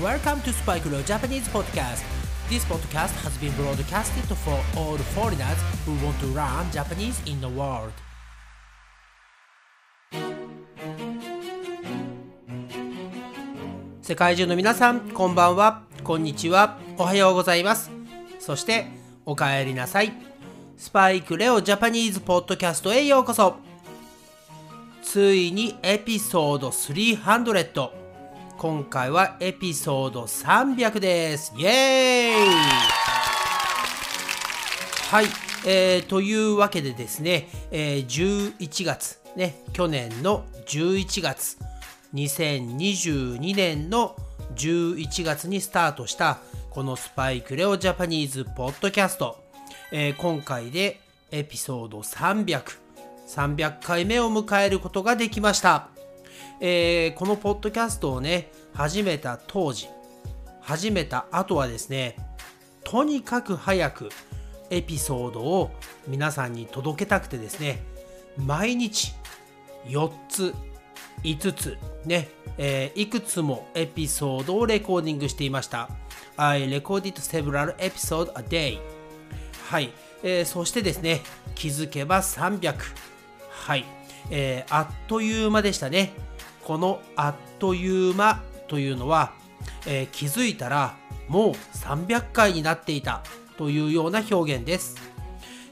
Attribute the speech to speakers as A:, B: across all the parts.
A: Welcome to Spike Leo Japanese Podcast. This podcast has been broadcasted for all foreigners who want to learn Japanese in the world. 世界中の皆さん、こんばんは、こんにちは、おはようございます。そして、おかえりなさい。スパイクレオジャパニーズポッドキャストへようこそ。ついにエピソード300。今回はエピソード300です。イエーイはい、えー、というわけでですね、えー、11月、ね、去年の11月、2022年の11月にスタートしたこのスパイクレオジャパニーズポッドキャスト、えー、今回でエピソード300、300回目を迎えることができました。えー、このポッドキャストをね、始めた当時、始めた後はですね、とにかく早くエピソードを皆さんに届けたくてですね、毎日4つ5つね、えー、いくつもエピソードをレコーディングしていました。I recorded several episodes a day. はい、えー、そしてですね、気づけば300。はい、えー、あっという間でしたね。このあっという間というのは、えー、気づいたらもう300回になっていたというような表現です。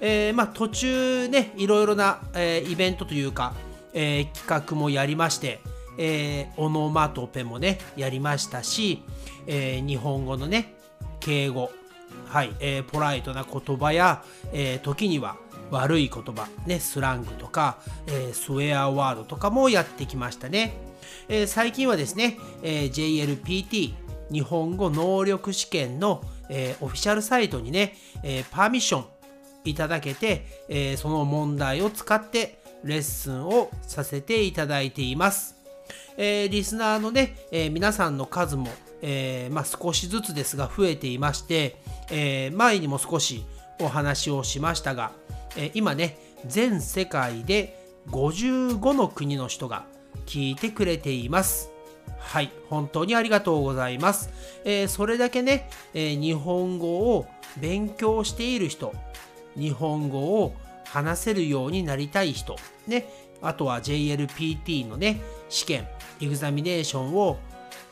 A: えー、まあ、途中ね、いろいろな、えー、イベントというか、えー、企画もやりまして、えー、オノマトペもね、やりましたし、えー、日本語のね、敬語、はい、えー、ポライトな言葉や、えー、時には悪い言葉、ね、スラングとか、えー、スウェアワードとかもやってきましたね。えー、最近はですね、えー、JLPT 日本語能力試験の、えー、オフィシャルサイトにね、えー、パーミッションいただけて、えー、その問題を使ってレッスンをさせていただいています。えー、リスナーのね、えー、皆さんの数も、えー、まあ、少しずつですが増えていまして、え前にも少しお話をしましたが、え今ね、全世界で55の国の人が聞いてくれています。はい、本当にありがとうございます。えー、それだけね、えー、日本語を勉強している人、日本語を話せるようになりたい人、ね、あとは JLPT のね、試験、エグザミネーションを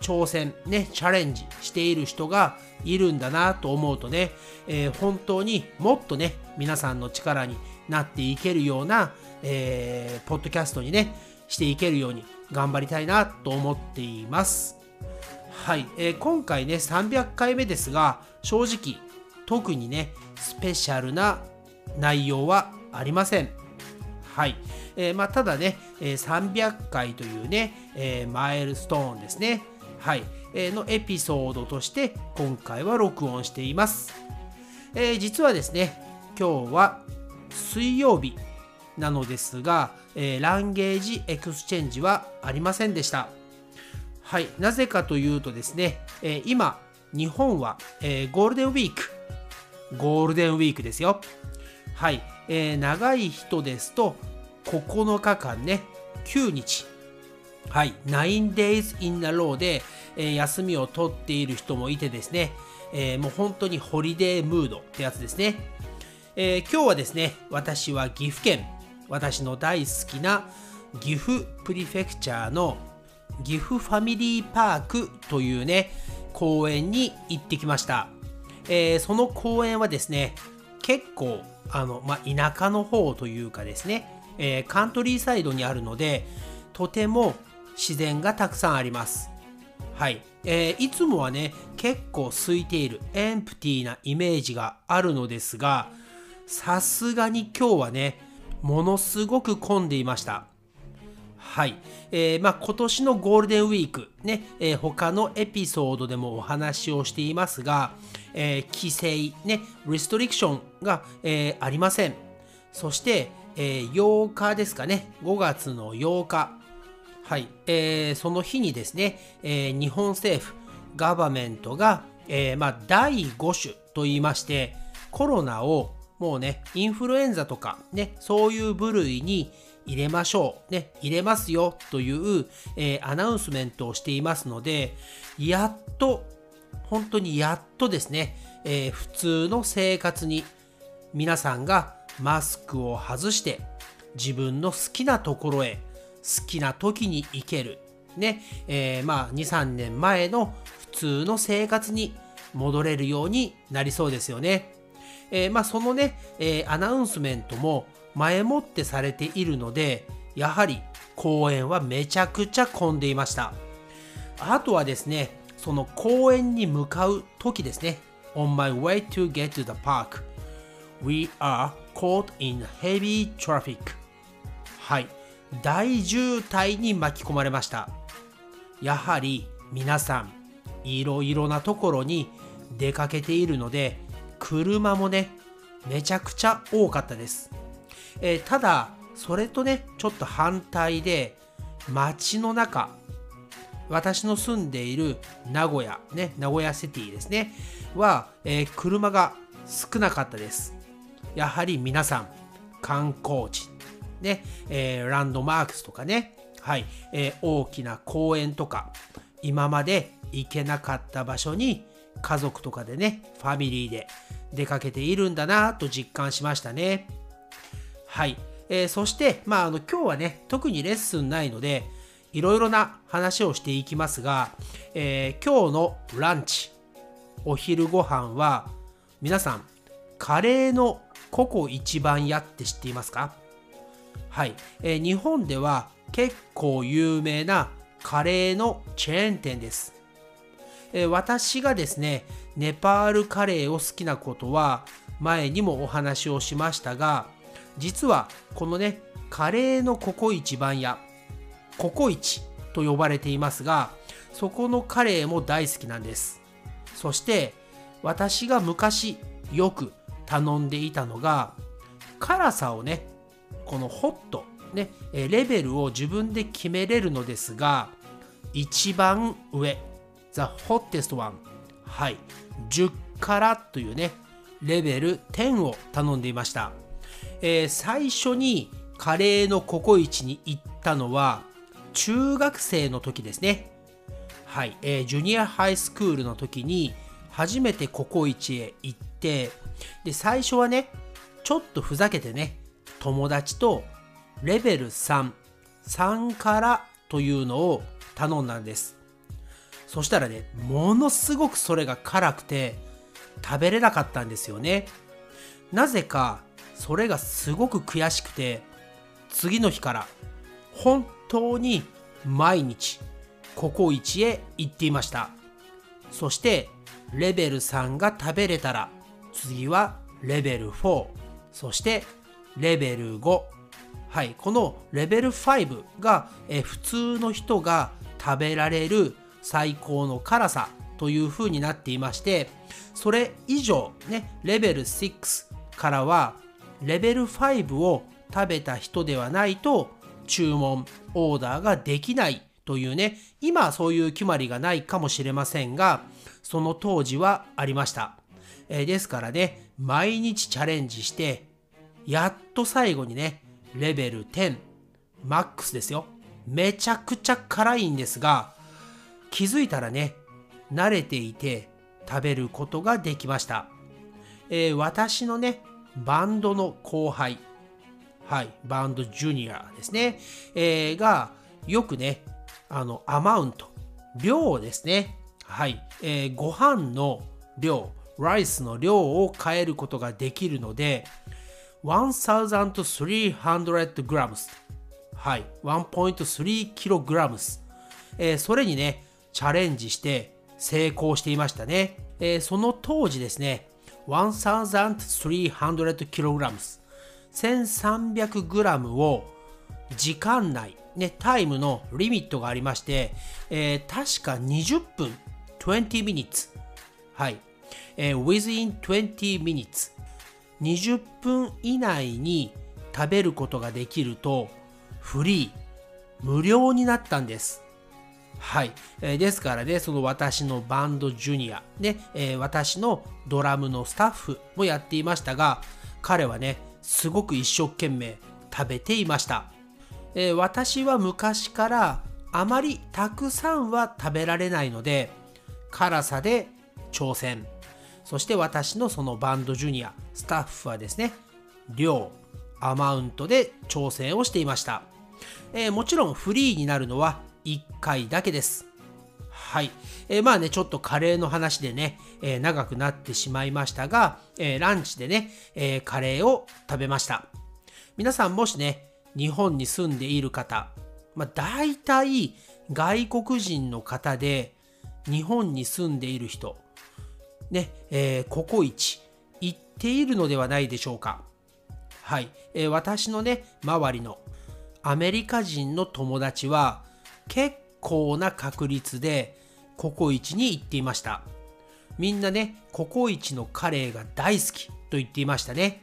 A: 挑戦、ね、チャレンジしている人がいるんだなと思うとね、えー、本当にもっとね、皆さんの力になっていけるような、えー、ポッドキャストにね、していけるように頑張りたいなと思っています。はい、えー、今回ね300回目ですが正直特にねスペシャルな内容はありません。はい、えー、まあ、ただね、えー、300回というね、えマイルストーンですね。はい、えのエピソードとして今回は録音しています。え実はですね、今日は水曜日なのですが、えー、 language exchange はありませんでした。はい、なぜかというとですね、えー、今、日本は、えー、ゴールデンウィーク、ゴールデンウィークですよ。はい、えー、長い人ですと、9日間ね、9日、はい、9 days in a row で、え、休みを取っている人もいてですね、え、もう本当にホリデームードってやつですね。え、今日はですね、私は岐阜県、私の大好きな岐阜プリフェクチャーの岐阜ファミリーパークというね公園に行ってきました、え、その公園はですね結構あの、まあ、田舎の方というかですね、えー、カントリーサイドにあるのでとても自然がたくさんありますはい、えー、いつもはね結構空いているエンプティーなイメージがあるのですがさすがに今日はねものすごく混んでいました。はい。えー、まあ、今年のゴールデンウィーク、ね、えー、他のエピソードでもお話をしていますが、えー、規制、ね、リストリクションが、えー、ありません。そして、えー、8日ですかね、5月の8日、はい、えー、その日にですね、えー、日本政府、ガバメントが、えーまあ、第5種と言いまして、コロナをもうね、インフルエンザとかね、そういう部類に入れましょう、ね、入れますよという、えー、アナウンスメントをしていますので、やっと、本当にやっとですね、えー、普通の生活に皆さんがマスクを外して自分の好きなところへ好きな時に行ける。ね、えー、まあ2、3年前の普通の生活に戻れるようになりそうですよね。えー、まあそのね、えー、アナウンスメントも前もってされているので、やはり公園はめちゃくちゃ混んでいました。あとはですね、その公園に向かう時ですね。On my way to get to the park, we are caught in heavy traffic. はい。大渋滞に巻き込まれました。やはり皆さん、いろいろなところに出かけているので、車もね、めちゃくちゃ多かったです。えー、ただ、それとね、ちょっと反対で、街の中、私の住んでいる名古屋、ね、名古屋シティですね、は、えー、車が少なかったです。やはり皆さん、観光地、ね、えー、ランドマークスとかね、はい、えー、大きな公園とか、今まで行けなかった場所に家族とかでね、ファミリーで出かけているんだなと実感しましたね。はい。えー、そして、まあ、あの、今日はね、特にレッスンないので、いろいろな話をしていきますが、えー、今日のランチ、お昼ご飯は、皆さん、カレーのココ一番屋って知っていますか？はい、えー、日本では結構有名なカレーのチェーン店です。えー、私がですね、ネパールカレーを好きなことは前にもお話をしましたが、実はこのね、カレーのココイチ番屋、ココイチと呼ばれていますが、そこのカレーも大好きなんです。そして私が昔よく頼んでいたのが、辛さをね、このホット、ね、レベルを自分で決めれるのですが、一番上、The Hottest One、はい、10辛というね、レベル10を頼んでいました。えー、最初にカレーのココイチに行ったのは中学生の時ですね。はい、えー、ジュニアハイスクールの時に初めてココイチへ行って、で、最初はね、ちょっとふざけてね、友達とレベル3、3からというのを頼んだんです。そしたらね、ものすごくそれが辛くて食べれなかったんですよね。なぜかそれがすごく悔しくて次の日から本当に毎日ココイチへ行っていましたそしてレベル3が食べれたら次はレベル4そしてレベル5はいこのレベル5がえ普通の人が食べられる最高の辛さという風になっていましてそれ以上ねレベル6からはレベル5を食べた人ではないと注文、オーダーができないというね、今そういう決まりがないかもしれませんが、その当時はありました。え、ですからね、毎日チャレンジして、やっと最後にね、レベル10、マックスですよ。めちゃくちゃ辛いんですが、気づいたらね、慣れていて食べることができました。えー、私のね、バンドの後輩、はい、バンドジュニアですね、えー、がよくね、あの、アマウント、量ですね、はい、えー、ご飯の量、ライスの量を変えることができるので、1300g、はい、1.3kg、えー、それにね、チャレンジして成功していましたね。えー、その当時ですね、1300kg 1300g を時間内、ね、タイムのリミットがありまして、えー、確か20分、20 minutes。はい。えー、within 20 minutes。20分以内に食べることができると、フリー、無料になったんです。はい。えー、ですからね、その私のバンドジュニア、ね、えー、私のドラムのスタッフもやっていましたが、彼はね、すごく一生懸命食べていました。えー、私は昔からあまりたくさんは食べられないので辛さで挑戦そして私のそのバンドジュニアスタッフはですね量アマウントで挑戦をしていました、えー、もちろんフリーになるのは1回だけです。はい、えー、まあねちょっとカレーの話でね、えー、長くなってしまいましたが、えランチでね、えカレーを食べました。皆さんもしね日本に住んでいる方まあ大体外国人の方で日本に住んでいる人ね、えー、ココイチ行っているのではないでしょうか。はい、えー、私のね、周りのアメリカ人の友達は結構な確率でココイチに行っていました。みんなね、ココイチのカレーが大好きと言っていましたね。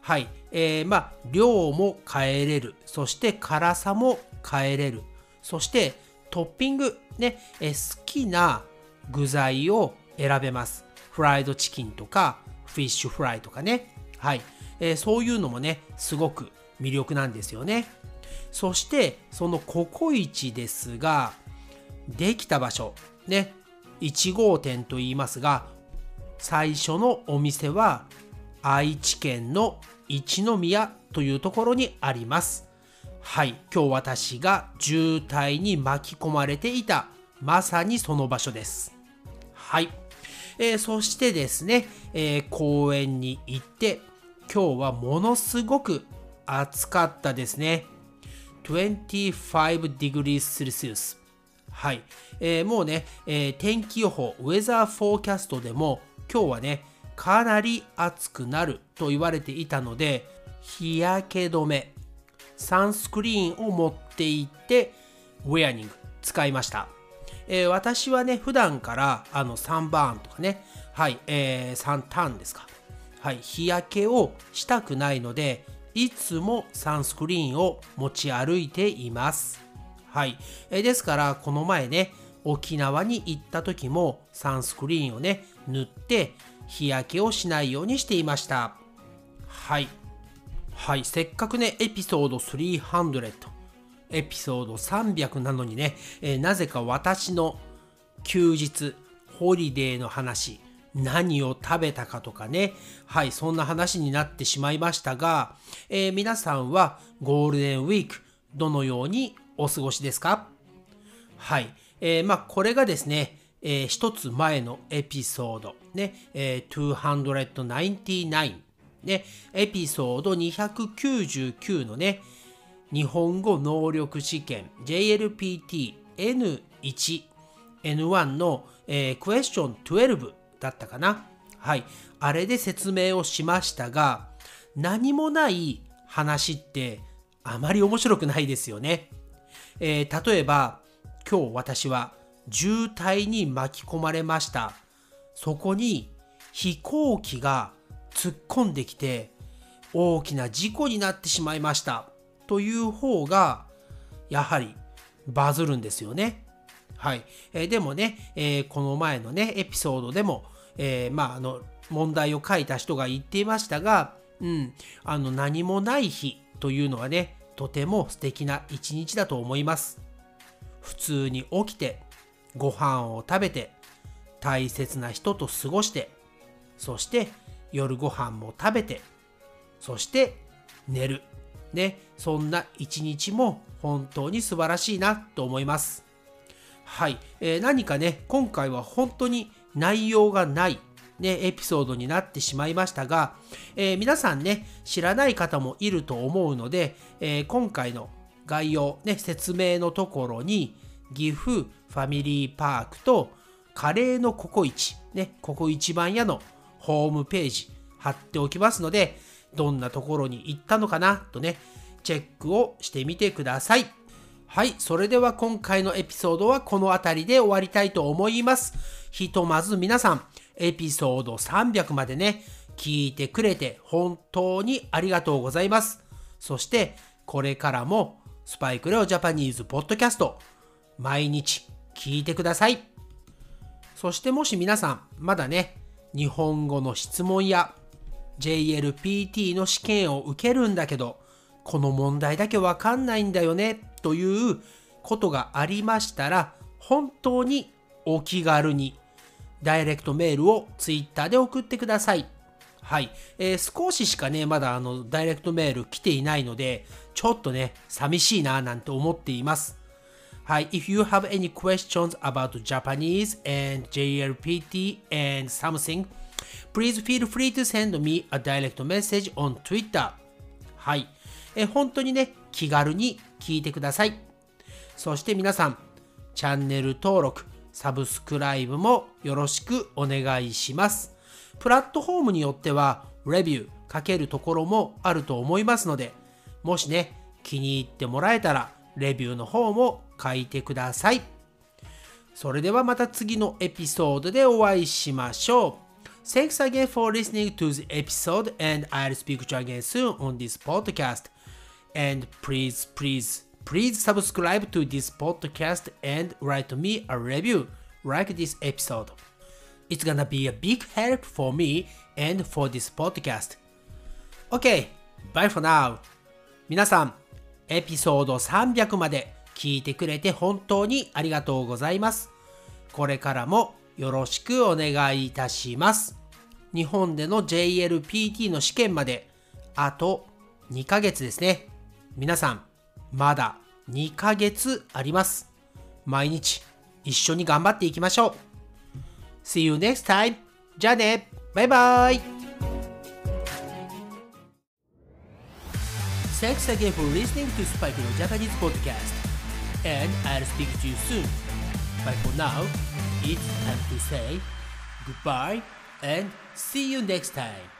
A: はい、えー、まあ、量も変えれる。そして辛さも変えれる。そしてトッピング、ね、え、好きな具材を選べます。フライドチキンとか、フィッシュフライとかね。はい。えー、そういうのもね、すごく魅力なんですよね。そして、そのココイチですが、できた場所、ね、1号店と言いますが、最初のお店は愛知県の一宮というところにあります。はい、今日私が渋滞に巻き込まれていたまさにその場所です。はい。えー、そしてですね、えー、公園に行って、今日はものすごく暑かったですね。25 degrees Celsius。はい。えー、もうね、えー、天気予報、ウェザーフォーキャストでも今日はね、かなり暑くなると言われていたので、日焼け止め、サンスクリーンを持って行って、ウェアニング使いました。えー、私はね、普段からあのサンバーンとかね、はい、えー、サンタンですか。はい、日焼けをしたくないので、いつもサンスクリーンを持ち歩いています。はい、えー、ですから、この前ね、沖縄に行った時もサンスクリーンをね、塗って日焼けをしないようにしていました。はい。はい、せっかくね、エピソード300、エピソード300なのにね、えー、なぜか私の休日、ホリデーの話、何を食べたかとかね、はい、そんな話になってしまいましたが、えー、皆さんはゴールデンウィーク、どのようにお過ごしですか？はい、えー、まあこれがですね、えー、一つ前のエピソード、ね、えー、299、ね、エピソード299のね、日本語能力試験 JLPT-N1、N1 の、えー、クエスチョン12だったかな。はい。あれで説明をしましたが、何もない話ってあまり面白くないですよね。えー、例えば、今日私は渋滞に巻き込まれました。そこに飛行機が突っ込んできて大きな事故になってしまいました。という方がやはりバズるんですよね。はい。えー、でもね、えー、この前のね、エピソードでも、えー、まあ、あの、問題を書いた人が言っていましたが、うん、あの、何もない日というのはね、とても素敵な一日だと思います。普通に起きて、ご飯を食べて、大切な人と過ごして、そして夜ご飯も食べて、そして寝る。ね、そんな一日も本当に素晴らしいなと思います。はい、えー、何かね、今回は本当に内容がない、ね、エピソードになってしまいましたが、えー、皆さんね、知らない方もいると思うので、えー、今回の概要、ね、説明のところに、岐阜ファミリーパークとカレーのココイチ、ね、ココイチ番屋のホームページ貼っておきますので、どんなところに行ったのかなとね、チェックをしてみてください。はい、それでは今回のエピソードはこの辺りで終わりたいと思います。ひとまず皆さん、エピソード300までね、聞いてくれて本当にありがとうございます。そして、これからもスパイクレオジャパニーズポッドキャスト、毎日聞いてください。そしてもし皆さん、まだね、日本語の質問や JLPT の試験を受けるんだけど、この問題だけわかんないんだよねということがありましたら、本当にお気軽にダイレクトメールを Twitter で送ってください。はい。えー、少ししかね、まだあの、ダイレクトメール来ていないので、ちょっとね、寂しいななんて思っています。はい。If you have any questions about Japanese and JLPT and something, please feel free to send me a direct message on Twitter. はい。え、本当にね、気軽に聞いてください。そして皆さん、チャンネル登録、サブスクライブもよろしくお願いします。プラットフォームによってはレビューかけるところもあると思いますので、もしね、気に入ってもらえたら、レビューの方も書いてください。それではまた次のエピソードでお会いしましょう。Thanks again for listening to the episode and I'll speak to you again soon on this podcast. And please, please, please subscribe to this podcast and write me a review like this episode. It's gonna be a big help for me and for this podcast. Okay, bye for now. 皆さん、エピソード300まで聞いてくれて本当にありがとうございます。これからもよろしくお願いいたします。日本での JLPT の試験まであと2ヶ月ですね。皆さん、まだ2ヶ月あります。毎日一緒に頑張っていきましょう。See you next time. じゃあね。バイバイ。Thanks again for listening to Spike no Japanese podcast. And I'll speak to you soon. But for now, it's time to say goodbye and see you next time.